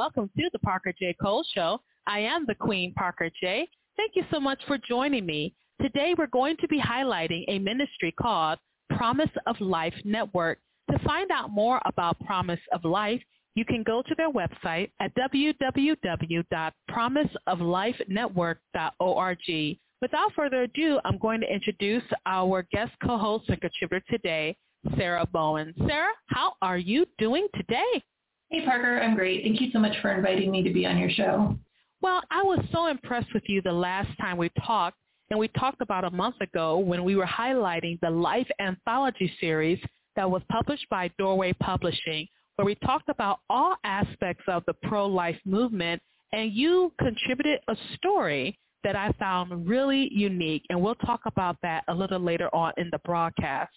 welcome to the Parker J. Cole Show. I am the Queen Parker J. Thank you so much for joining me. Today we're going to be highlighting a ministry called Promise of Life Network. To find out more about Promise of Life, you can go to their website at www.promiseoflifenetwork.org. Without further ado, I'm going to introduce our guest co-host and contributor today, Sarah Bowen. Sarah, how are you doing today? Hey, Parker. I'm great. Thank you so much for inviting me to be on your show. Well, I was so impressed with you the last time we talked, and we talked about a month ago when we were highlighting the Life Anthology series that was published by Doorway Publishing, where we talked about all aspects of the pro-life movement, and you contributed a story that I found really unique, and we'll talk about that a little later on in the broadcast.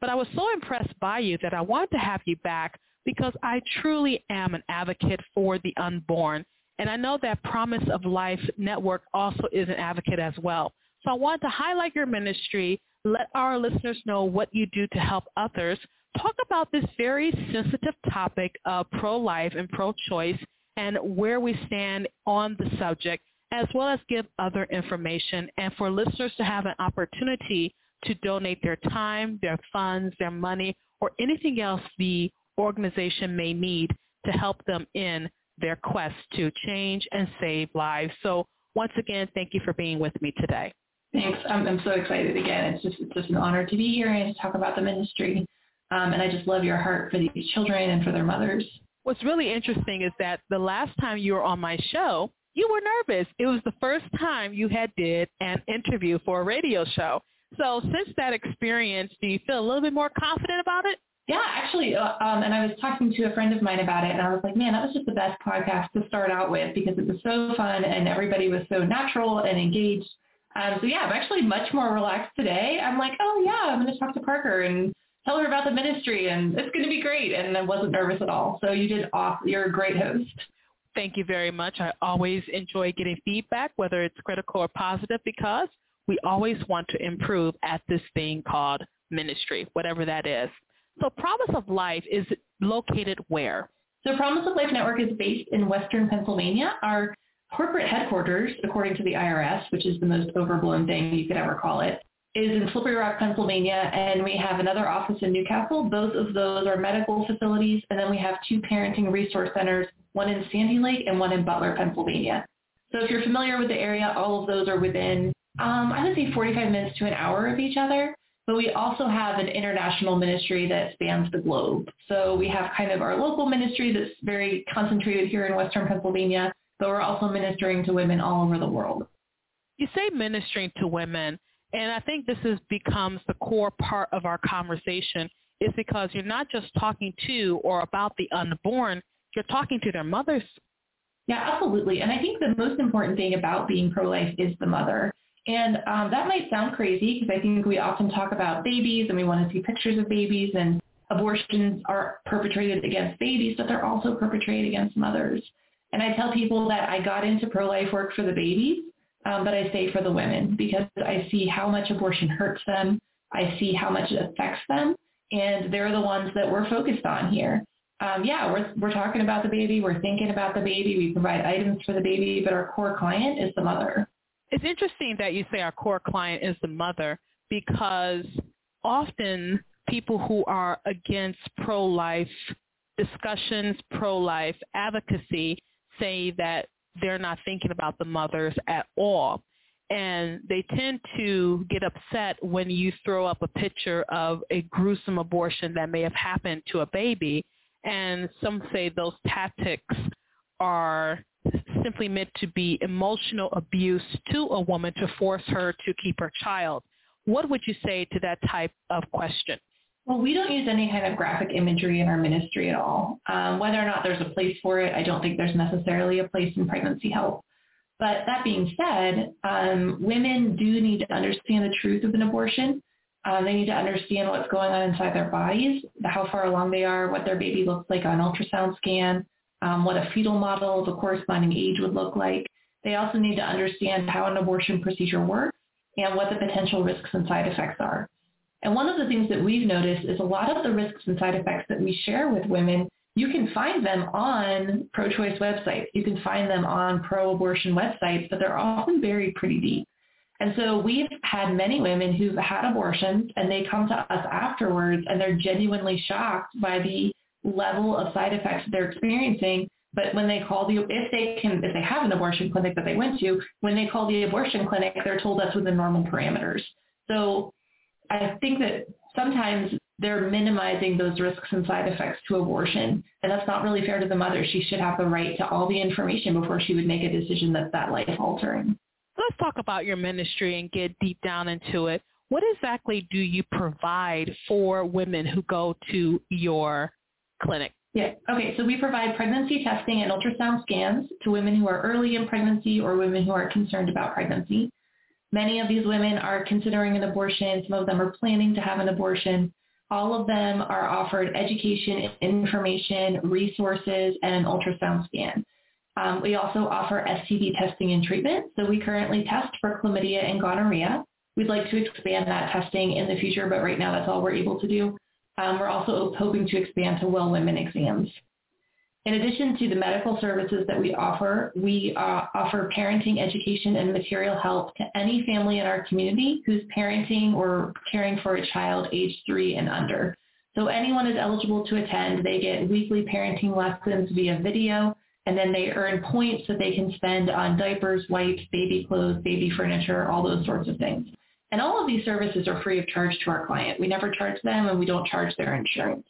But I was so impressed by you that I wanted to have you back because I truly am an advocate for the unborn. And I know that Promise of Life Network also is an advocate as well. So I wanted to highlight your ministry, let our listeners know what you do to help others, talk about this very sensitive topic of pro-life and pro-choice and where we stand on the subject, as well as give other information and for listeners to have an opportunity to donate their time, their funds, their money, or anything else the organization may need to help them in their quest to change and save lives. So once again, thank you for being with me today. Thanks. I'm, I'm so excited again. It's just, it's just an honor to be here and to talk about the ministry. Um, and I just love your heart for these children and for their mothers. What's really interesting is that the last time you were on my show, you were nervous. It was the first time you had did an interview for a radio show. So since that experience, do you feel a little bit more confident about it? Yeah, actually, uh, um, and I was talking to a friend of mine about it, and I was like, man, that was just the best podcast to start out with because it was so fun and everybody was so natural and engaged. Um, so yeah, I'm actually much more relaxed today. I'm like, oh yeah, I'm going to talk to Parker and tell her about the ministry, and it's going to be great. And I wasn't nervous at all. So you did awesome. You're a great host. Thank you very much. I always enjoy getting feedback, whether it's critical or positive, because we always want to improve at this thing called ministry, whatever that is. So Promise of Life is located where? So Promise of Life Network is based in Western Pennsylvania. Our corporate headquarters, according to the IRS, which is the most overblown thing you could ever call it, is in Slippery Rock, Pennsylvania, and we have another office in New Castle. Both of those are medical facilities, and then we have two parenting resource centers, one in Sandy Lake and one in Butler, Pennsylvania. So if you're familiar with the area, all of those are within, um, I would say 45 minutes to an hour of each other. But we also have an international ministry that spans the globe. So we have kind of our local ministry that's very concentrated here in Western Pennsylvania, but we're also ministering to women all over the world. You say ministering to women, and I think this is becomes the core part of our conversation is because you're not just talking to or about the unborn, you're talking to their mothers. Yeah, absolutely. And I think the most important thing about being pro-life is the mother. And um, that might sound crazy because I think we often talk about babies and we want to see pictures of babies and abortions are perpetrated against babies, but they're also perpetrated against mothers. And I tell people that I got into pro-life work for the babies, um, but I stay for the women because I see how much abortion hurts them. I see how much it affects them. And they're the ones that we're focused on here. Um, yeah, we're, we're talking about the baby. We're thinking about the baby. We provide items for the baby, but our core client is the mother. It's interesting that you say our core client is the mother because often people who are against pro-life discussions, pro-life advocacy say that they're not thinking about the mothers at all. And they tend to get upset when you throw up a picture of a gruesome abortion that may have happened to a baby. And some say those tactics are simply meant to be emotional abuse to a woman to force her to keep her child. What would you say to that type of question? Well, we don't use any kind of graphic imagery in our ministry at all. Um, whether or not there's a place for it, I don't think there's necessarily a place in pregnancy help. But that being said, um, women do need to understand the truth of an abortion. Um, they need to understand what's going on inside their bodies, how far along they are, what their baby looks like on ultrasound scan, um, what a fetal model of a corresponding age would look like. They also need to understand how an abortion procedure works and what the potential risks and side effects are. And one of the things that we've noticed is a lot of the risks and side effects that we share with women you can find them on pro-choice websites. You can find them on pro-abortion websites, but they're often buried pretty deep. And so we've had many women who've had abortions and they come to us afterwards and they're genuinely shocked by the level of side effects they're experiencing. But when they call the, if they can, if they have an abortion clinic that they went to, when they call the abortion clinic, they're told that's within normal parameters. So I think that sometimes they're minimizing those risks and side effects to abortion. And that's not really fair to the mother. She should have the right to all the information before she would make a decision that's that life altering. Let's talk about your ministry and get deep down into it. What exactly do you provide for women who go to your clinic? Yeah. Okay. So we provide pregnancy testing and ultrasound scans to women who are early in pregnancy or women who are concerned about pregnancy. Many of these women are considering an abortion. Some of them are planning to have an abortion. All of them are offered education, information, resources, and an ultrasound scan. Um, we also offer STD testing and treatment. So we currently test for chlamydia and gonorrhea. We'd like to expand that testing in the future, but right now that's all we're able to do. Um, we're also hoping to expand to well women exams. In addition to the medical services that we offer, we uh, offer parenting education and material help to any family in our community who's parenting or caring for a child age three and under. So anyone is eligible to attend. They get weekly parenting lessons via video, and then they earn points that they can spend on diapers, wipes, baby clothes, baby furniture, all those sorts of things. And all of these services are free of charge to our client. We never charge them and we don't charge their insurance.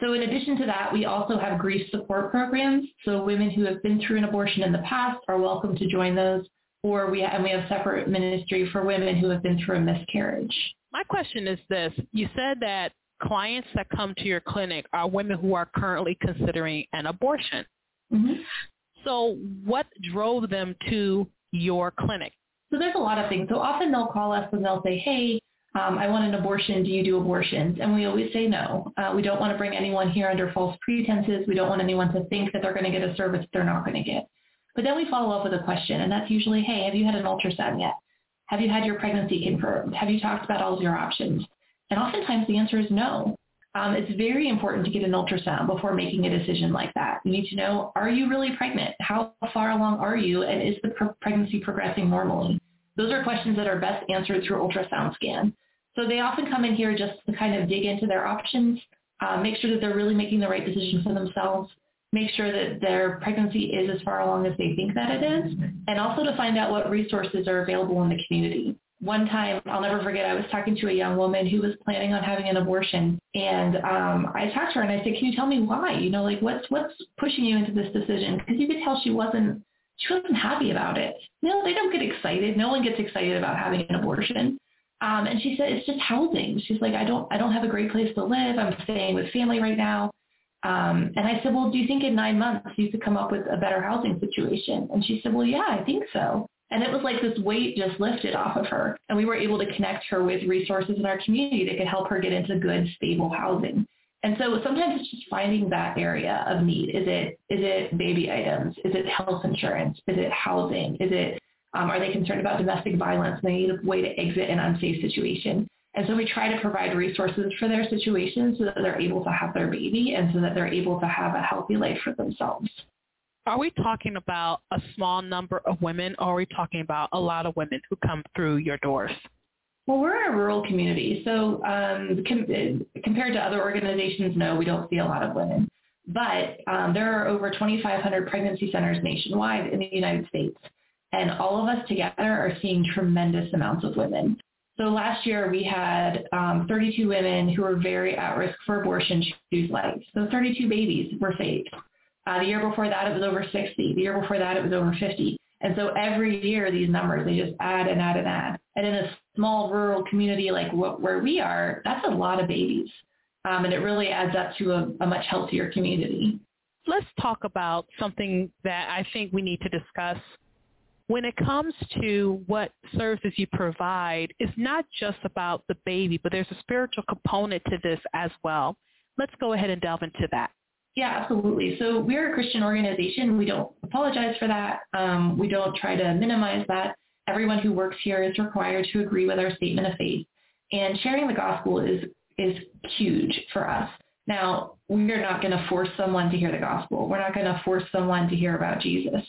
So in addition to that, we also have grief support programs. So women who have been through an abortion in the past are welcome to join those. Or we and we have separate ministry for women who have been through a miscarriage. My question is this: You said that clients that come to your clinic are women who are currently considering an abortion. Mm-hmm. So what drove them to your clinic? So there's a lot of things. So often they'll call us and they'll say, hey, um, I want an abortion. Do you do abortions? And we always say no. Uh, we don't want to bring anyone here under false pretenses. We don't want anyone to think that they're going to get a service they're not going to get. But then we follow up with a question, and that's usually, hey, have you had an ultrasound yet? Have you had your pregnancy confirmed? Have you talked about all of your options? And oftentimes the answer is no. Um, it's very important to get an ultrasound before making a decision like that. You need to know, are you really pregnant? How far along are you? And is the pregnancy progressing normally? Those are questions that are best answered through ultrasound scan. So they often come in here just to kind of dig into their options, uh, make sure that they're really making the right decision for themselves, make sure that their pregnancy is as far along as they think that it is, and also to find out what resources are available in the community one time, I'll never forget, I was talking to a young woman who was planning on having an abortion. And um, I talked to her and I said, can you tell me why? You know, like what's, what's pushing you into this decision? Because you could tell she wasn't, she wasn't happy about it. You know, they don't get excited. No one gets excited about having an abortion. Um, and she said, it's just housing. She's like, I don't, I don't have a great place to live. I'm staying with family right now. Um, and I said, well, do you think in nine months you could come up with a better housing situation? And she said, well, yeah, I think so. And it was like this weight just lifted off of her. And we were able to connect her with resources in our community that could help her get into good, stable housing. And so sometimes it's just finding that area of need. Is it is it baby items? Is it health insurance? Is it housing? Is it um, are they concerned about domestic violence? They need a way to exit an unsafe situation. And so we try to provide resources for their situation so that they're able to have their baby and so that they're able to have a healthy life for themselves. Are we talking about a small number of women or are we talking about a lot of women who come through your doors? Well, we're a rural community, so um, com- compared to other organizations, no, we don't see a lot of women. But um, there are over 2,500 pregnancy centers nationwide in the United States, and all of us together are seeing tremendous amounts of women. So last year we had um, 32 women who were very at risk for abortion choose life. So 32 babies were saved. Uh, the year before that, it was over 60. The year before that, it was over 50. And so every year, these numbers, they just add and add and add. And in a small rural community like what, where we are, that's a lot of babies. Um, and it really adds up to a, a much healthier community. Let's talk about something that I think we need to discuss. When it comes to what services you provide, it's not just about the baby, but there's a spiritual component to this as well. Let's go ahead and delve into that. Yeah, absolutely. So we're a Christian organization. We don't apologize for that. Um, we don't try to minimize that. Everyone who works here is required to agree with our statement of faith. And sharing the gospel is, is huge for us. Now, we're not going to force someone to hear the gospel. We're not going to force someone to hear about Jesus.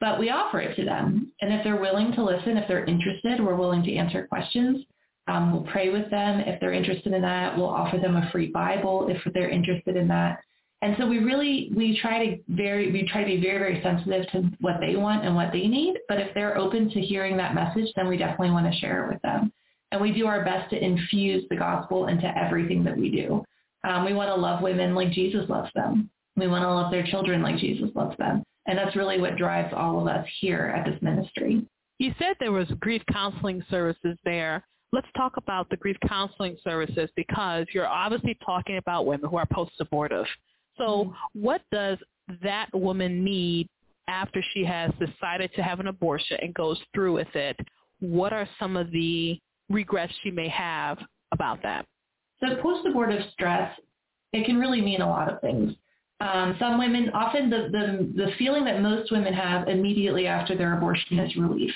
But we offer it to them. And if they're willing to listen, if they're interested, we're willing to answer questions. Um, we'll pray with them. If they're interested in that, we'll offer them a free Bible if they're interested in that. And so we really we try to very we try to be very very sensitive to what they want and what they need. But if they're open to hearing that message, then we definitely want to share it with them. And we do our best to infuse the gospel into everything that we do. Um, we want to love women like Jesus loves them. We want to love their children like Jesus loves them. And that's really what drives all of us here at this ministry. You said there was grief counseling services there. Let's talk about the grief counseling services because you're obviously talking about women who are post-abortive. So mm-hmm. what does that woman need after she has decided to have an abortion and goes through with it? What are some of the regrets she may have about that? So post-abortive stress, it can really mean a lot of things. Um, some women, often the, the, the feeling that most women have immediately after their abortion is relief.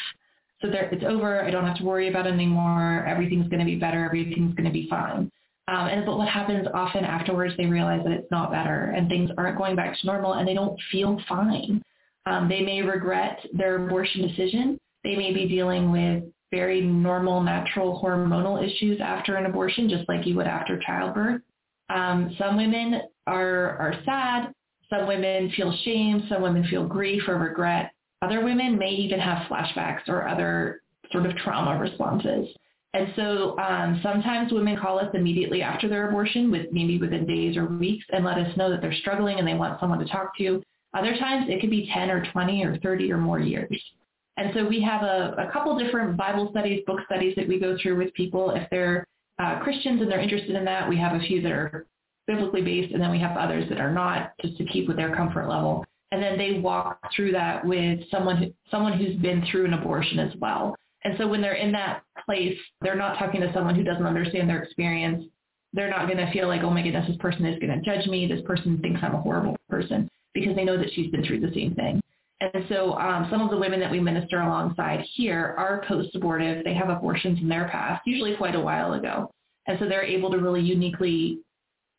So it's over. I don't have to worry about it anymore. Everything's going to be better. Everything's going to be fine. Um, and but what happens often afterwards, they realize that it's not better and things aren't going back to normal and they don't feel fine. Um, they may regret their abortion decision. They may be dealing with very normal, natural hormonal issues after an abortion, just like you would after childbirth. Um, some women are, are sad. Some women feel shame. Some women feel grief or regret. Other women may even have flashbacks or other sort of trauma responses. And so um, sometimes women call us immediately after their abortion, with maybe within days or weeks, and let us know that they're struggling and they want someone to talk to. Other times it could be 10 or 20 or 30 or more years. And so we have a, a couple different Bible studies, book studies that we go through with people. If they're uh, Christians and they're interested in that, we have a few that are biblically based, and then we have others that are not, just to keep with their comfort level. And then they walk through that with someone who, someone who's been through an abortion as well. And so when they're in that place, they're not talking to someone who doesn't understand their experience. They're not going to feel like, oh my goodness, this person is going to judge me. This person thinks I'm a horrible person because they know that she's been through the same thing. And so um, some of the women that we minister alongside here are post-abortive. They have abortions in their past, usually quite a while ago. And so they're able to really uniquely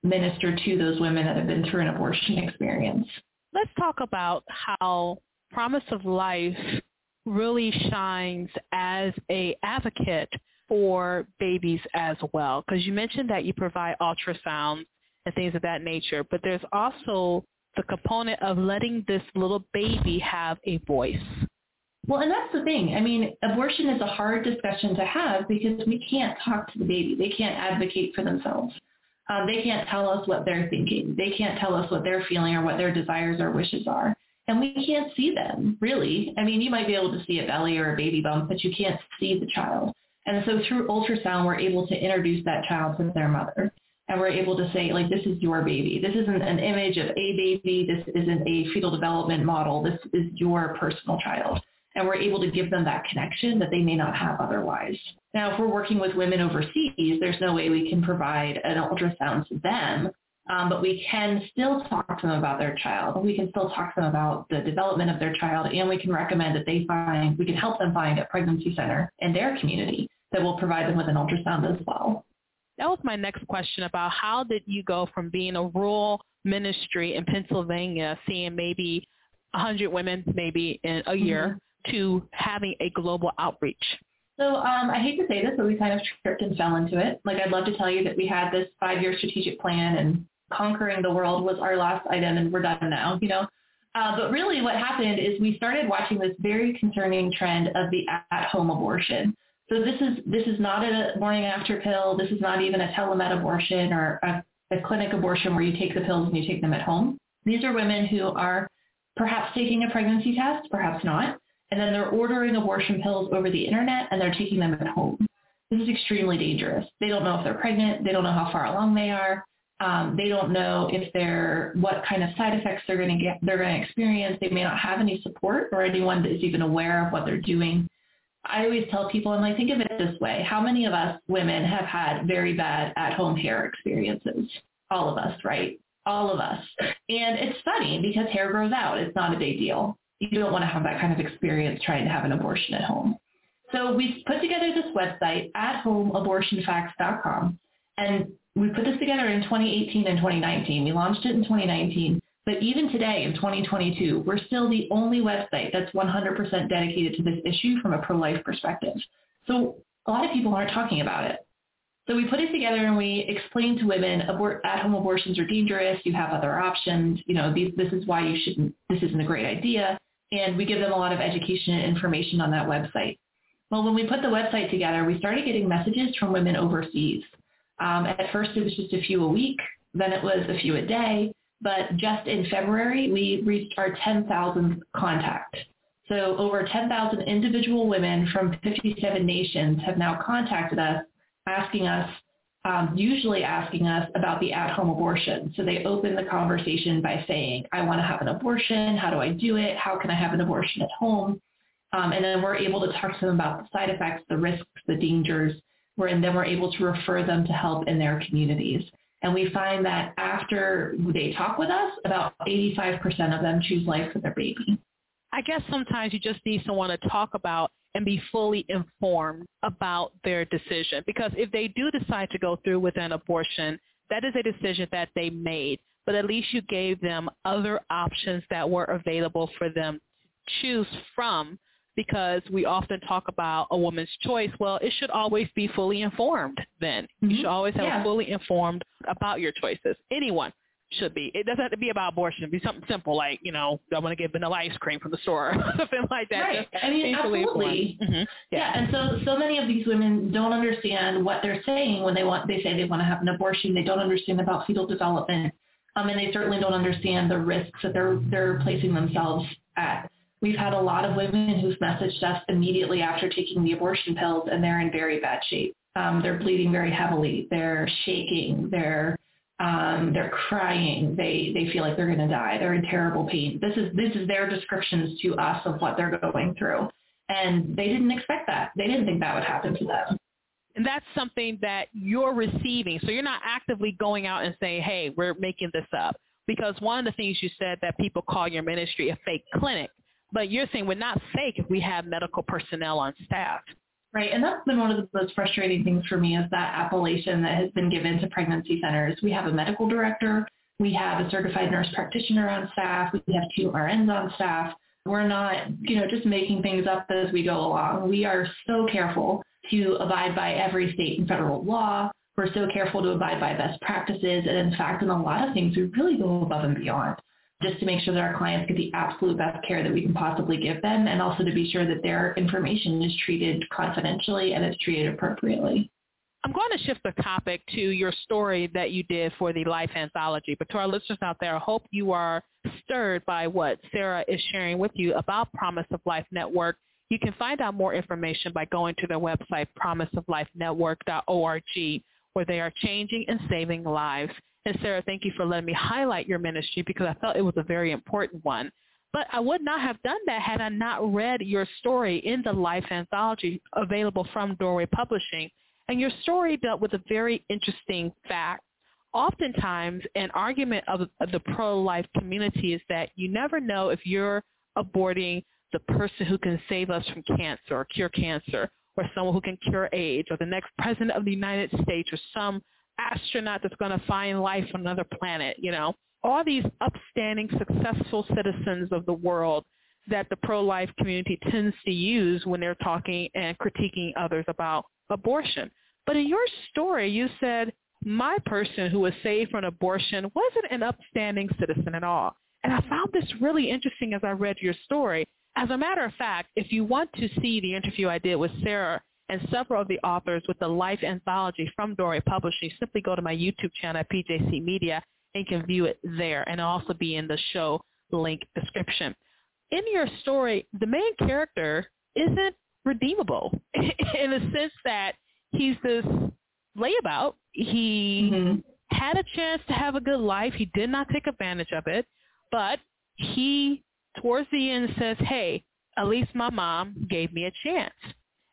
minister to those women that have been through an abortion experience. Let's talk about how Promise of Life really shines as a advocate for babies as well. Because you mentioned that you provide ultrasounds and things of that nature, but there's also the component of letting this little baby have a voice. Well, and that's the thing. I mean, abortion is a hard discussion to have because we can't talk to the baby. They can't advocate for themselves. Um, they can't tell us what they're thinking. They can't tell us what they're feeling or what their desires or wishes are. And we can't see them, really. I mean, you might be able to see a belly or a baby bump, but you can't see the child. And so through ultrasound, we're able to introduce that child to their mother and we're able to say, like, this is your baby. This isn't an image of a baby. This isn't a fetal development model. This is your personal child. And we're able to give them that connection that they may not have otherwise. Now, if we're working with women overseas, there's no way we can provide an ultrasound to them, um, but we can still talk to them about their child. We can still talk to them about the development of their child, and we can recommend that they find, we can help them find a pregnancy center in their community that will provide them with an ultrasound as well that was my next question about how did you go from being a rural ministry in Pennsylvania, seeing maybe 100 women maybe in a year, mm-hmm. to having a global outreach? So um, I hate to say this, but we kind of tripped and fell into it. Like I'd love to tell you that we had this five-year strategic plan and conquering the world was our last item and we're done now, you know. Uh, but really what happened is we started watching this very concerning trend of the at-home abortion. So this is this is not a morning after pill. This is not even a telemed abortion or a, a clinic abortion where you take the pills and you take them at home. These are women who are perhaps taking a pregnancy test, perhaps not, and then they're ordering abortion pills over the internet and they're taking them at home. This is extremely dangerous. They don't know if they're pregnant. They don't know how far along they are. Um, they don't know if they're what kind of side effects they're going to get. They're going to experience. They may not have any support or anyone that is even aware of what they're doing. I always tell people, I'm like, think of it this way. How many of us women have had very bad at-home hair experiences? All of us, right? All of us. And it's funny because hair grows out. It's not a big deal. You don't want to have that kind of experience trying to have an abortion at home. So we put together this website, athomeabortionfacts.com. And we put this together in 2018 and 2019. We launched it in 2019. But even today in 2022, we're still the only website that's 100% dedicated to this issue from a pro-life perspective. So a lot of people aren't talking about it. So we put it together and we explain to women abort, at-home abortions are dangerous. You have other options. You know, these, this is why you shouldn't, this isn't a great idea. And we give them a lot of education and information on that website. Well, when we put the website together, we started getting messages from women overseas. Um, at first, it was just a few a week. Then it was a few a day. But just in February, we reached our 10,000th contact. So over 10,000 individual women from 57 nations have now contacted us asking us, um, usually asking us about the at-home abortion. So they open the conversation by saying, I want to have an abortion. How do I do it? How can I have an abortion at home? Um, and then we're able to talk to them about the side effects, the risks, the dangers, and then we're able to refer them to help in their communities. And we find that after they talk with us, about 85% of them choose life for their baby. I guess sometimes you just need someone to talk about and be fully informed about their decision. Because if they do decide to go through with an abortion, that is a decision that they made. But at least you gave them other options that were available for them to choose from because we often talk about a woman's choice. Well, it should always be fully informed then. Mm-hmm. You should always have yeah. fully informed about your choices. Anyone should be. It doesn't have to be about abortion. It be something simple like, you know, I want to get vanilla ice cream from the store, or something like that. Right. Just I mean, absolutely. Mm-hmm. Yeah. yeah. And so, so many of these women don't understand what they're saying when they want. They say they want to have an abortion. They don't understand about fetal development, um, and they certainly don't understand the risks that they're they're placing themselves at. We've had a lot of women who've messaged us immediately after taking the abortion pills, and they're in very bad shape. Um, they're bleeding very heavily. They're shaking. They're um, they're crying. They they feel like they're going to die. They're in terrible pain. This is this is their descriptions to us of what they're going through, and they didn't expect that. They didn't think that would happen to them. And that's something that you're receiving. So you're not actively going out and saying, "Hey, we're making this up." Because one of the things you said that people call your ministry a fake clinic, but you're saying we're not safe if we have medical personnel on staff. Right, and that's been one of the most frustrating things for me is that appellation that has been given to pregnancy centers. We have a medical director, we have a certified nurse practitioner on staff, we have two RNs on staff. We're not, you know, just making things up as we go along. We are so careful to abide by every state and federal law. We're so careful to abide by best practices. And in fact, in a lot of things, we really go above and beyond just to make sure that our clients get the absolute best care that we can possibly give them and also to be sure that their information is treated confidentially and is treated appropriately. I'm going to shift the topic to your story that you did for the Life Anthology. But to our listeners out there, I hope you are stirred by what Sarah is sharing with you about Promise of Life Network. You can find out more information by going to their website, promiseoflifenetwork.org, where they are changing and saving lives. And Sarah, thank you for letting me highlight your ministry because I felt it was a very important one. But I would not have done that had I not read your story in the Life Anthology available from Doorway Publishing. And your story dealt with a very interesting fact. Oftentimes, an argument of, of the pro-life community is that you never know if you're aborting the person who can save us from cancer or cure cancer or someone who can cure AIDS or the next president of the United States or some astronaut that's going to find life on another planet, you know. All these upstanding, successful citizens of the world that the pro-life community tends to use when they're talking and critiquing others about abortion. But in your story, you said, my person who was saved from abortion wasn't an upstanding citizen at all. And I found this really interesting as I read your story. As a matter of fact, if you want to see the interview I did with Sarah and several of the authors with the Life Anthology from Doorway Publishing, simply go to my YouTube channel at PJC Media and can view it there and it'll also be in the show link description. In your story, the main character isn't redeemable in the sense that he's this layabout. He mm-hmm. had a chance to have a good life. He did not take advantage of it, but he, towards the end, says, hey, at least my mom gave me a chance.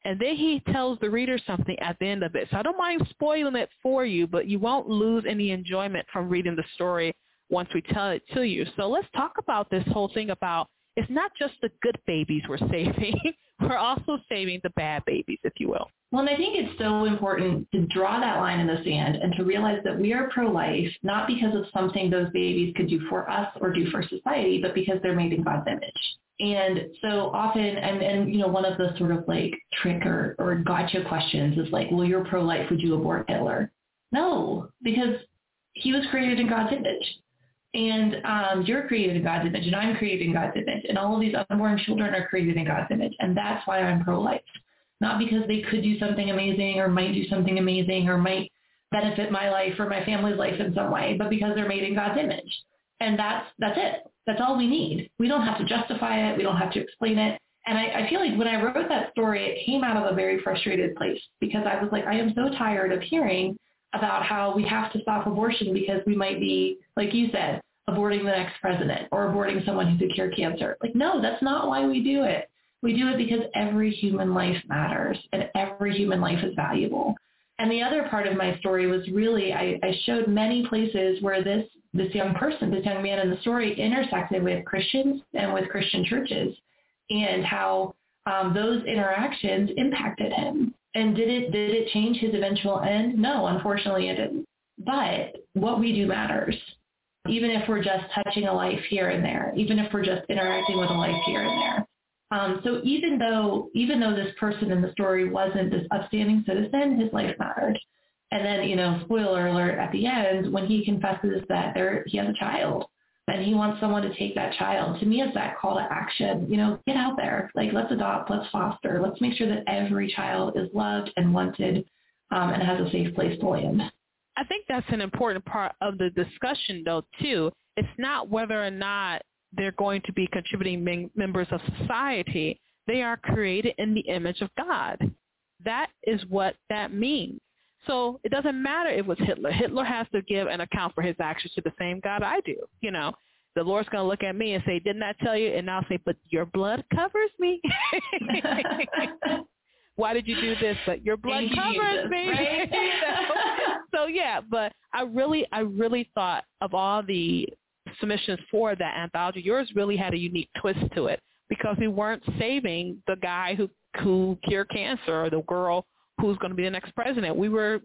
And then he tells the reader something at the end of it. So I don't mind spoiling it for you, but you won't lose any enjoyment from reading the story once we tell it to you. So let's talk about this whole thing about it's not just the good babies we're saving. we're also saving the bad babies, if you will. Well, and I think it's so important to draw that line in the sand and to realize that we are pro-life not because of something those babies could do for us or do for society, but because they're made in God's image. And so often, and, and you know, one of the sort of like trick or, or gotcha questions is like, well, you're pro-life, would you abort Hitler? No, because he was created in God's image. And um, you're created in God's image, and I'm created in God's image, and all of these unborn children are created in God's image. And that's why I'm pro-life. Not because they could do something amazing or might do something amazing or might benefit my life or my family's life in some way, but because they're made in God's image. And that's that's it. That's all we need. We don't have to justify it. We don't have to explain it. And I, I feel like when I wrote that story, it came out of a very frustrated place because I was like, I am so tired of hearing about how we have to stop abortion because we might be, like you said, aborting the next president or aborting someone who could cure cancer. Like, no, that's not why we do it. We do it because every human life matters and every human life is valuable. And the other part of my story was really I, I showed many places where this this young person, this young man in the story intersected with Christians and with Christian churches and how um, those interactions impacted him. And did it did it change his eventual end? No, unfortunately it didn't. But what we do matters. Even if we're just touching a life here and there, even if we're just interacting with a life here and there. Um, so even though even though this person in the story wasn't this upstanding citizen, his life mattered. And then, you know, spoiler alert at the end, when he confesses that there he has a child and he wants someone to take that child, to me it's that call to action. You know, get out there. Like let's adopt, let's foster, let's make sure that every child is loved and wanted um, and has a safe place to land. I think that's an important part of the discussion though too. It's not whether or not they're going to be contributing members of society. They are created in the image of God. That is what that means. So it doesn't matter if it was Hitler. Hitler has to give an account for his actions to the same God I do. You know, the Lord's going to look at me and say, didn't I tell you? And I'll say, but your blood covers me. Why did you do this? But your blood covers me. Right? so, so yeah, but I really, I really thought of all the submissions for that anthology, yours really had a unique twist to it because we weren't saving the guy who who cured cancer or the girl who's going to be the next president. We were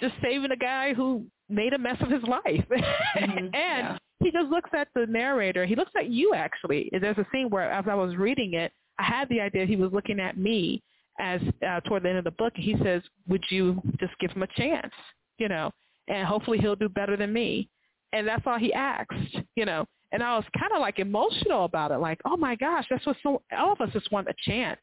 just saving a guy who made a mess of his life. Mm-hmm. and yeah. he just looks at the narrator. He looks at you actually. There's a scene where as I was reading it, I had the idea he was looking at me as uh, toward the end of the book. He says, "Would you just give him a chance?" You know, and hopefully he'll do better than me and that's all he asked, you know. And I was kind of like emotional about it, like, oh my gosh, that's what so all of us just want a chance.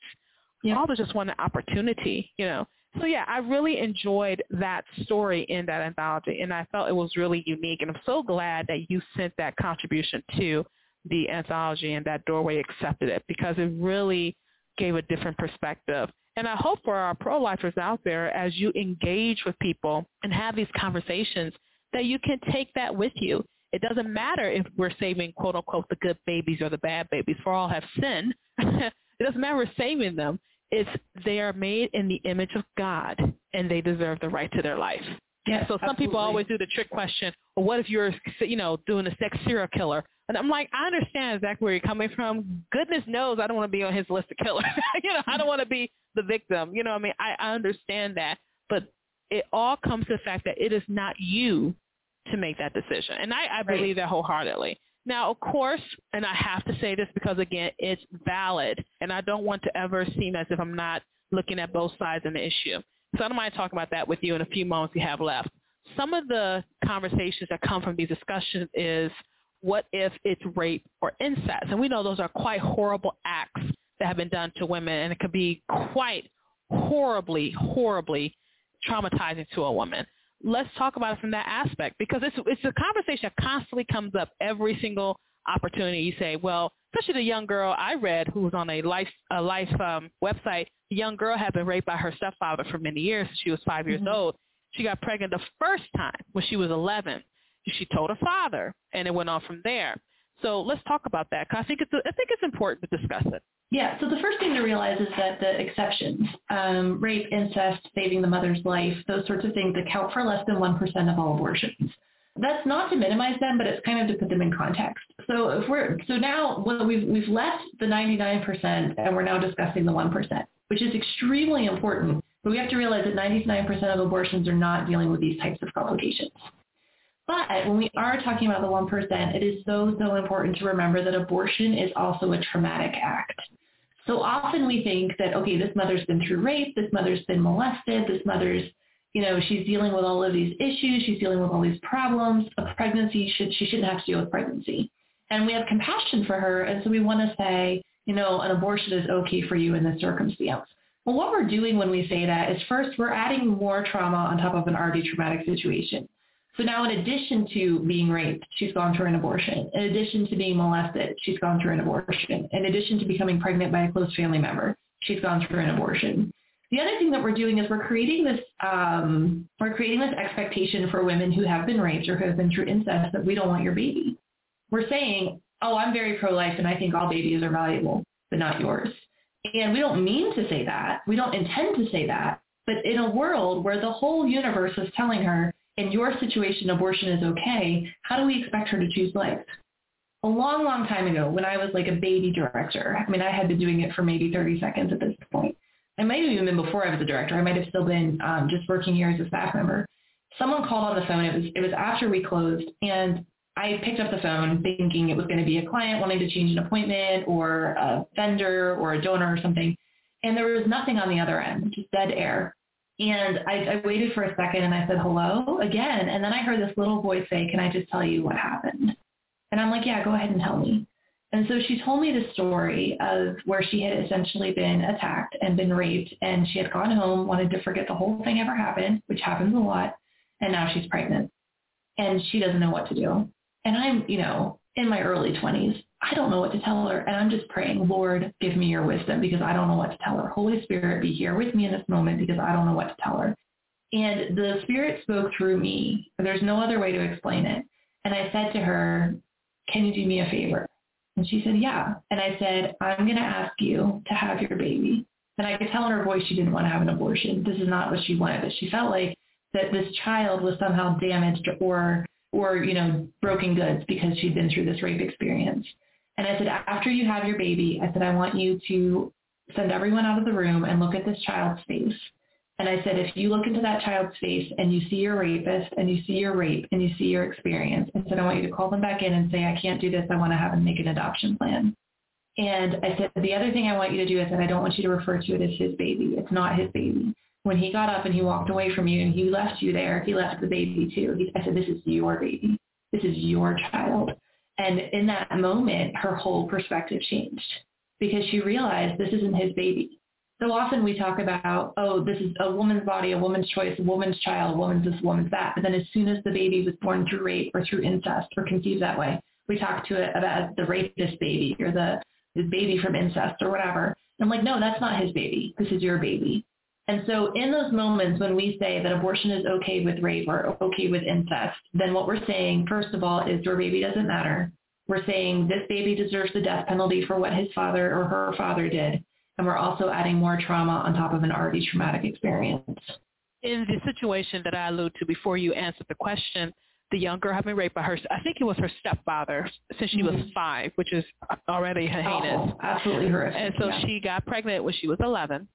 Yeah. All of us just want an opportunity, you know. So yeah, I really enjoyed that story in that anthology, and I felt it was really unique. And I'm so glad that you sent that contribution to the anthology and that doorway accepted it because it really gave a different perspective. And I hope for our pro-lifers out there, as you engage with people and have these conversations, that you can take that with you. It doesn't matter if we're saving quote unquote the good babies or the bad babies, for all have sin. it doesn't matter we're saving them. It's they are made in the image of God and they deserve the right to their life. Yeah, so some absolutely. people always do the trick question, well, what if you're, you know, doing a sex serial killer? And I'm like, I understand exactly where you're coming from. Goodness knows I don't want to be on his list of killers. you know, I don't want to be the victim. You know I mean? I, I understand that. But it all comes to the fact that it is not you to make that decision. And I, I believe that wholeheartedly. Now, of course, and I have to say this because, again, it's valid, and I don't want to ever seem as if I'm not looking at both sides of the issue. So I don't mind talking about that with you in a few moments we have left. Some of the conversations that come from these discussions is what if it's rape or incest? And we know those are quite horrible acts that have been done to women, and it could be quite horribly, horribly traumatizing to a woman let's talk about it from that aspect because it's it's a conversation that constantly comes up every single opportunity. You say, well, especially the young girl I read who was on a life a life um, website. The young girl had been raped by her stepfather for many years. She was 5 years mm-hmm. old. She got pregnant the first time when she was 11. She told her father, and it went on from there. So let's talk about that because I think it's I think it's important to discuss it. Yeah, so the first thing to realize is that the exceptions, um, rape, incest, saving the mother's life, those sorts of things account for less than 1% of all abortions. That's not to minimize them, but it's kind of to put them in context. So if we're so now well, we've we've left the 99% and we're now discussing the 1%, which is extremely important But we have to realize that 99% of abortions are not dealing with these types of complications. But when we are talking about the 1%, it is so, so important to remember that abortion is also a traumatic act. So often we think that, okay, this mother's been through rape, this mother's been molested, this mother's, you know, she's dealing with all of these issues, she's dealing with all these problems. A pregnancy, should, she shouldn't have to deal with pregnancy. And we have compassion for her, and so we want to say, you know, an abortion is okay for you in this circumstance. Well, what we're doing when we say that is first, we're adding more trauma on top of an already traumatic situation. So now in addition to being raped, she's gone through an abortion. In addition to being molested, she's gone through an abortion. In addition to becoming pregnant by a close family member, she's gone through an abortion. The other thing that we're doing is we're creating this um, we're creating this expectation for women who have been raped or who have been through incest that we don't want your baby. We're saying, oh, I'm very pro-life and I think all babies are valuable, but not yours. And we don't mean to say that. We don't intend to say that. But in a world where the whole universe is telling her in your situation, abortion is okay, how do we expect her to choose life? A long, long time ago, when I was like a baby director, I mean, I had been doing it for maybe 30 seconds at this point. I might have even been before I was a director. I might have still been um, just working here as a staff member. Someone called on the phone. It was it was after we closed, and I picked up the phone thinking it was going to be a client wanting to change an appointment or a vendor or a donor or something. And there was nothing on the other end, just dead air. And I, I waited for a second and I said, hello again. And then I heard this little voice say, can I just tell you what happened? And I'm like, yeah, go ahead and tell me. And so she told me the story of where she had essentially been attacked and been raped and she had gone home, wanted to forget the whole thing ever happened, which happens a lot. And now she's pregnant and she doesn't know what to do. And I'm, you know, in my early 20s. I don't know what to tell her. And I'm just praying, Lord, give me your wisdom because I don't know what to tell her. Holy Spirit, be here with me in this moment because I don't know what to tell her. And the Spirit spoke through me. There's no other way to explain it. And I said to her, can you do me a favor? And she said, yeah. And I said, I'm going to ask you to have your baby. And I could tell in her voice she didn't want to have an abortion. This is not what she wanted. But she felt like that this child was somehow damaged or or, you know, broken goods because she'd been through this rape experience. And I said, after you have your baby, I said, I want you to send everyone out of the room and look at this child's face. And I said, if you look into that child's face and you see your rapist and you see your rape and you see your experience, I said, I want you to call them back in and say, I can't do this. I want to have them make an adoption plan. And I said, the other thing I want you to do is that I don't want you to refer to it as his baby. It's not his baby when he got up and he walked away from you and he left you there, he left the baby too. I said, this is your baby. This is your child. And in that moment, her whole perspective changed because she realized this isn't his baby. So often we talk about, oh, this is a woman's body, a woman's choice, a woman's child, a woman's this, a woman's that. But then as soon as the baby was born through rape or through incest or conceived that way, we talk to it about the rapist baby or the, the baby from incest or whatever. And I'm like, no, that's not his baby. This is your baby. And so in those moments when we say that abortion is okay with rape or okay with incest, then what we're saying, first of all, is your baby doesn't matter. We're saying this baby deserves the death penalty for what his father or her father did. And we're also adding more trauma on top of an already traumatic experience. In the situation that I alluded to before you answered the question, the young girl had been raped by her, I think it was her stepfather since she mm-hmm. was five, which is already heinous. Oh, absolutely horrific. And so yeah. she got pregnant when she was 11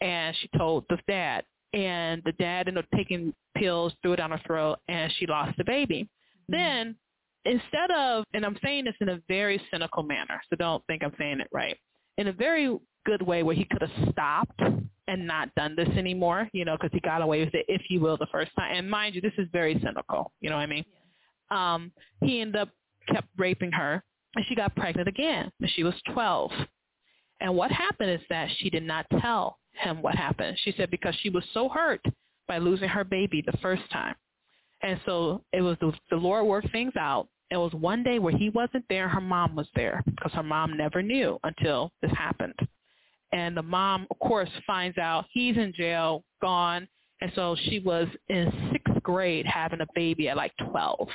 and she told the dad and the dad ended up taking pills, threw it down her throat, and she lost the baby. Mm-hmm. Then instead of, and I'm saying this in a very cynical manner, so don't think I'm saying it right, in a very good way where he could have stopped and not done this anymore, you know, because he got away with it, if you will, the first time. And mind you, this is very cynical, you know what I mean? Yeah. Um, he ended up kept raping her, and she got pregnant again, and she was 12. And what happened is that she did not tell him what happened. She said because she was so hurt by losing her baby the first time. And so it was the, the Lord worked things out. It was one day where he wasn't there, her mom was there because her mom never knew until this happened. And the mom, of course, finds out he's in jail, gone. And so she was in sixth grade having a baby at like 12.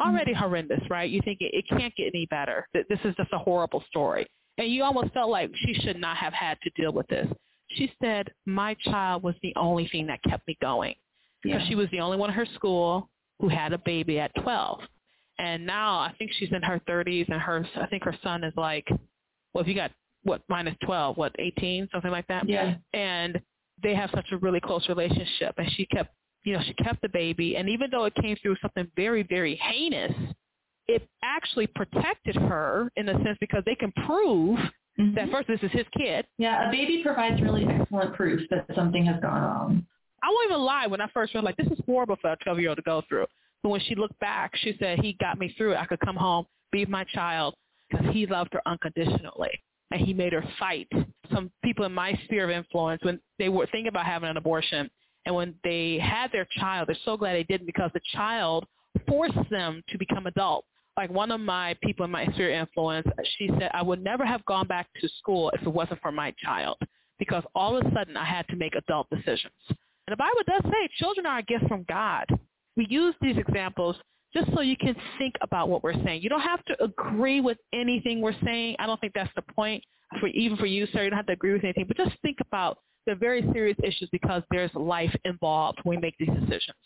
Already mm-hmm. horrendous, right? You think it, it can't get any better. This is just a horrible story. And you almost felt like she should not have had to deal with this. She said, my child was the only thing that kept me going because yeah. she was the only one in her school who had a baby at 12. And now I think she's in her 30s and her, I think her son is like, well, if you got, what, minus 12, what, 18, something like that? Yeah. And they have such a really close relationship and she kept you know, she kept the baby and even though it came through something very, very heinous, it actually protected her in a sense because they can prove mm-hmm. that first this is his kid. Yeah, a baby provides really excellent proof that something has gone wrong. I won't even lie. When I first read, like, this is horrible for a 12-year-old to go through. But when she looked back, she said, he got me through it. I could come home, be my child, because he loved her unconditionally. And he made her fight. Some people in my sphere of influence, when they were thinking about having an abortion, and when they had their child, they're so glad they didn't because the child forced them to become adults. Like one of my people in my sphere of influence, she said, I would never have gone back to school if it wasn't for my child because all of a sudden I had to make adult decisions. And the Bible does say children are a gift from God. We use these examples just so you can think about what we're saying. You don't have to agree with anything we're saying. I don't think that's the point for even for you, sir. You don't have to agree with anything, but just think about the very serious issues because there's life involved when we make these decisions.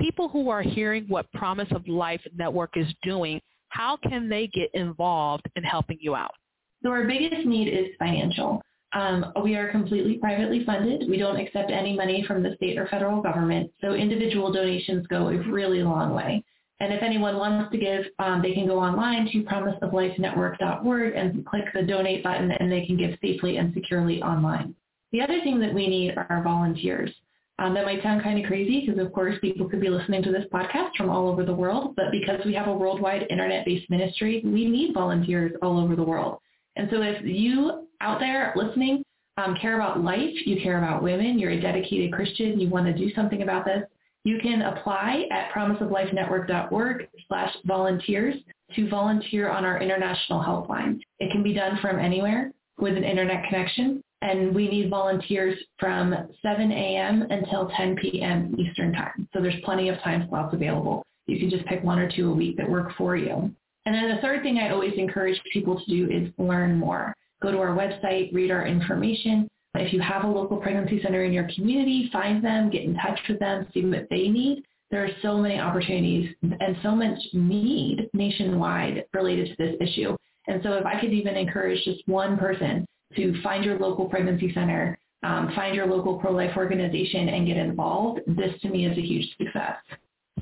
People who are hearing what Promise of Life Network is doing, how can they get involved in helping you out? So our biggest need is financial. Um, we are completely privately funded. We don't accept any money from the state or federal government, so individual donations go a really long way. And if anyone wants to give, um, they can go online to promiseoflifenetwork.org and click the donate button and they can give safely and securely online. The other thing that we need are volunteers. Um, that might sound kind of crazy because of course people could be listening to this podcast from all over the world, but because we have a worldwide internet-based ministry, we need volunteers all over the world. And so if you out there listening um, care about life, you care about women, you're a dedicated Christian, you want to do something about this, you can apply at promiseoflifenetwork.org slash volunteers to volunteer on our international helpline. It can be done from anywhere with an internet connection, and we need volunteers from 7 a.m. until 10 p.m. Eastern Time. So there's plenty of time slots available. You can just pick one or two a week that work for you. And then the third thing I always encourage people to do is learn more. Go to our website, read our information. If you have a local pregnancy center in your community, find them, get in touch with them, see what they need. There are so many opportunities and so much need nationwide related to this issue. And so if I could even encourage just one person to find your local pregnancy center, um, find your local pro-life organization and get involved, this to me is a huge success.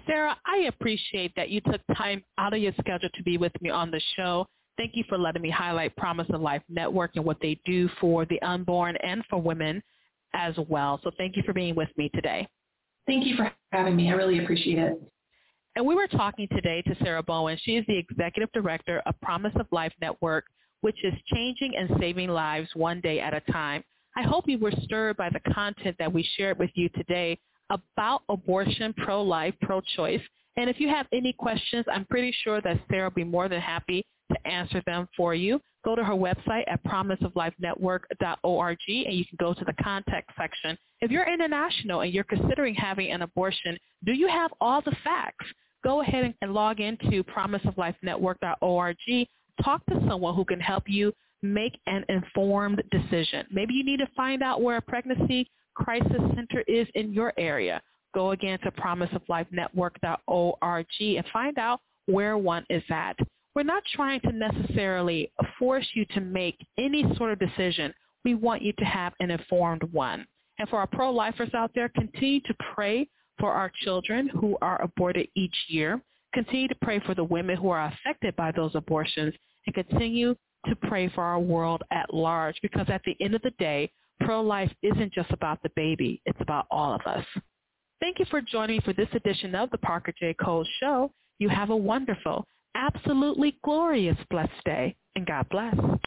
Sarah, I appreciate that you took time out of your schedule to be with me on the show. Thank you for letting me highlight Promise of Life Network and what they do for the unborn and for women as well. So thank you for being with me today. Thank you for having me. I really appreciate it. And we were talking today to Sarah Bowen. She is the Executive Director of Promise of Life Network, which is changing and saving lives one day at a time. I hope you were stirred by the content that we shared with you today about abortion, pro-life, pro-choice. And if you have any questions, I'm pretty sure that Sarah will be more than happy to answer them for you. Go to her website at promiseoflifenetwork.org and you can go to the contact section. If you're international and you're considering having an abortion, do you have all the facts? Go ahead and log into promiseoflifenetwork.org. Talk to someone who can help you make an informed decision. Maybe you need to find out where a pregnancy crisis center is in your area. Go again to promiseoflifenetwork.org and find out where one is at. We're not trying to necessarily force you to make any sort of decision. We want you to have an informed one. And for our pro-lifers out there, continue to pray for our children who are aborted each year. Continue to pray for the women who are affected by those abortions and continue to pray for our world at large because at the end of the day, pro-life isn't just about the baby. It's about all of us. Thank you for joining me for this edition of the Parker J. Cole Show. You have a wonderful, absolutely glorious blessed day, and God bless.